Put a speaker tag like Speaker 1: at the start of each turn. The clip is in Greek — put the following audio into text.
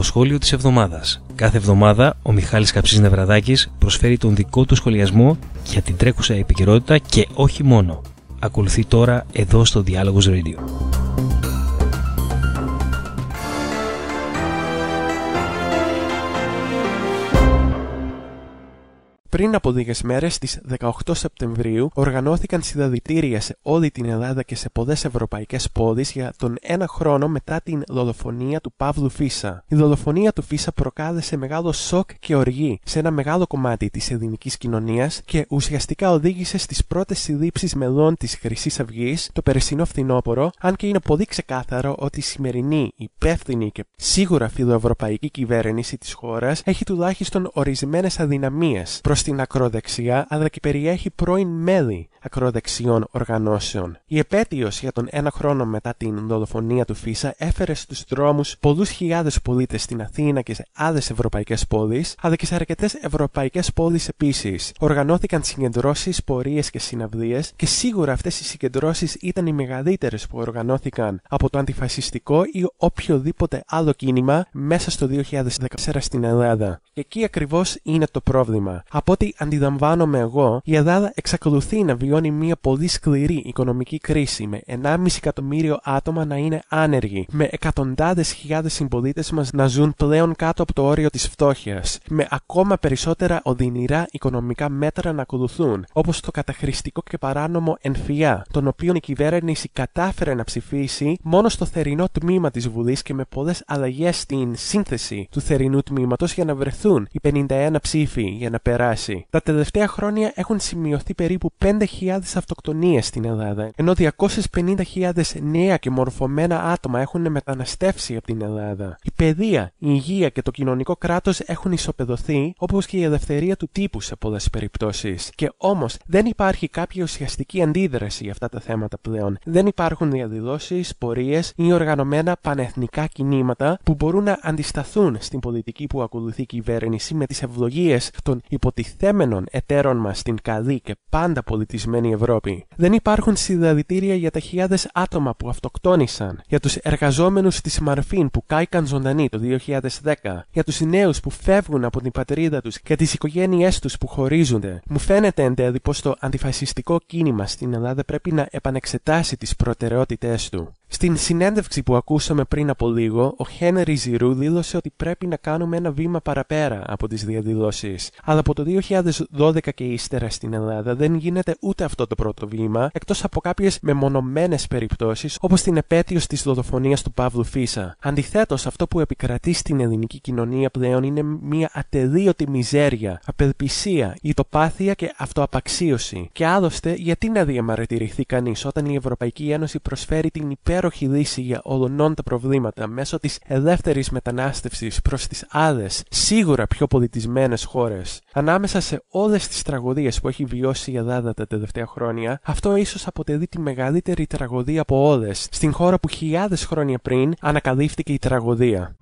Speaker 1: Το σχόλιο της εβδομάδας. Κάθε εβδομάδα ο Μιχάλης Καψής Νευραδάκης προσφέρει τον δικό του σχολιασμό για την τρέχουσα επικαιρότητα και όχι μόνο. Ακολουθεί τώρα εδώ στο Διάλογος Radio.
Speaker 2: Πριν από λίγες μέρες, στις 18 Σεπτεμβρίου, οργανώθηκαν συνταδητήρια σε όλη την Ελλάδα και σε πολλές ευρωπαϊκές πόλεις για τον ένα χρόνο μετά την δολοφονία του Παύλου Φίσα. Η δολοφονία του Φίσα προκάλεσε μεγάλο σοκ και οργή σε ένα μεγάλο κομμάτι της ελληνικής κοινωνίας και ουσιαστικά οδήγησε στις πρώτες συλλήψεις μελών της Χρυσής Αυγής το περσινό φθινόπωρο, αν και είναι πολύ ξεκάθαρο ότι η σημερινή υπεύθυνη και σίγουρα φιλοευρωπαϊκή κυβέρνηση της χώρας έχει τουλάχιστον ορισμένες αδυναμίες προς στην ακροδεξιά αλλά και περιέχει πρώην μέλη ακροδεξιών οργανώσεων. Η επέτειος για τον ένα χρόνο μετά την δολοφονία του Φίσα έφερε στους δρόμους πολλούς χιλιάδες πολίτες στην Αθήνα και σε άλλες ευρωπαϊκές πόλεις, αλλά και σε αρκετές ευρωπαϊκές πόλεις επίσης. Οργανώθηκαν συγκεντρώσεις, πορείες και συναυλίες και σίγουρα αυτές οι συγκεντρώσεις ήταν οι μεγαλύτερες που οργανώθηκαν από το αντιφασιστικό ή οποιοδήποτε άλλο κίνημα μέσα στο 2014 στην Ελλάδα. Και εκεί ακριβώς είναι το πρόβλημα. Από ό,τι αντιλαμβάνομαι εγώ, η Ελλάδα εξακολουθεί να βιώνει μια πολύ σκληρή οικονομική κρίση με 1,5 εκατομμύριο άτομα να είναι άνεργοι, με εκατοντάδες χιλιάδες συμπολίτες μας να ζουν πλέον κάτω από το όριο της φτώχειας, με ακόμα περισσότερα οδυνηρά οικονομικά μέτρα να ακολουθούν, όπως το καταχρηστικό και παράνομο ΕΝΦΙΑ, τον οποίο η κυβέρνηση κατάφερε να ψηφίσει μόνο στο θερινό τμήμα της Βουλής και με πολλές αλλαγές στην σύνθεση του θερινού τμήματος για να βρεθούν οι 51 ψήφοι για να περάσει. Τα τελευταία χρόνια έχουν σημειωθεί περίπου 5.000 αυτοκτονίες στην Ελλάδα, ενώ 250.000 νέα και μορφωμένα άτομα έχουν μεταναστεύσει από την Ελλάδα. Η παιδεία, η υγεία και το κοινωνικό κράτος έχουν ισοπεδωθεί, όπως και η ελευθερία του τύπου σε πολλές περιπτώσεις. Και όμως δεν υπάρχει κάποια ουσιαστική αντίδραση για αυτά τα θέματα πλέον. Δεν υπάρχουν διαδηλώσεις, πορείες ή οργανωμένα πανεθνικά κινήματα που μπορούν να αντισταθούν στην πολιτική που ακολουθεί η κυβέρνηση με τις ευλογίες των υποτιθέμενων εταίρων μας στην καλή και πάντα πολιτισμένη πολιτισμένη Ευρώπη. Δεν υπάρχουν συνταδητήρια για τα χιλιάδες άτομα που αυτοκτόνησαν, για τους εργαζόμενους της Μαρφίν που κάηκαν ζωντανοί το 2010, για τους νέους που φεύγουν από την πατρίδα τους και τις οικογένειές τους που χωρίζονται. Μου φαίνεται εν τέλει πως το αντιφασιστικό κίνημα στην Ελλάδα πρέπει να επανεξετάσει τις προτεραιότητές του. Στην συνέντευξη που ακούσαμε πριν από λίγο, ο Χένερι Ζηρού δήλωσε ότι πρέπει να κάνουμε ένα βήμα παραπέρα από τις διαδηλώσεις. Αλλά από το 2012 και ύστερα στην Ελλάδα δεν γίνεται ούτε αυτό το πρώτο βήμα, εκτός από κάποιες μεμονωμένες περιπτώσεις, όπως την επέτειος της δολοφονίας του Παύλου Φίσα. Αντιθέτως, αυτό που επικρατεί στην ελληνική κοινωνία πλέον είναι μια ατελείωτη μιζέρια, απελπισία, ητοπάθεια και αυτοαπαξίωση. Και άλλωστε, γιατί να διαμαρτυρηθεί κανείς όταν η Ευρωπαϊκή Ένωση προσφέρει την υπέρ υπέροχη λύση για ολονών τα προβλήματα μέσω της ελεύθερης μετανάστευσης προς τις άλλες, σίγουρα πιο πολιτισμένες χώρες. Ανάμεσα σε όλες τις τραγωδίες που έχει βιώσει η Ελλάδα τα τελευταία χρόνια, αυτό ίσως αποτελεί τη μεγαλύτερη τραγωδία από όλες, στην χώρα που χιλιάδες χρόνια πριν ανακαλύφθηκε η τραγωδία.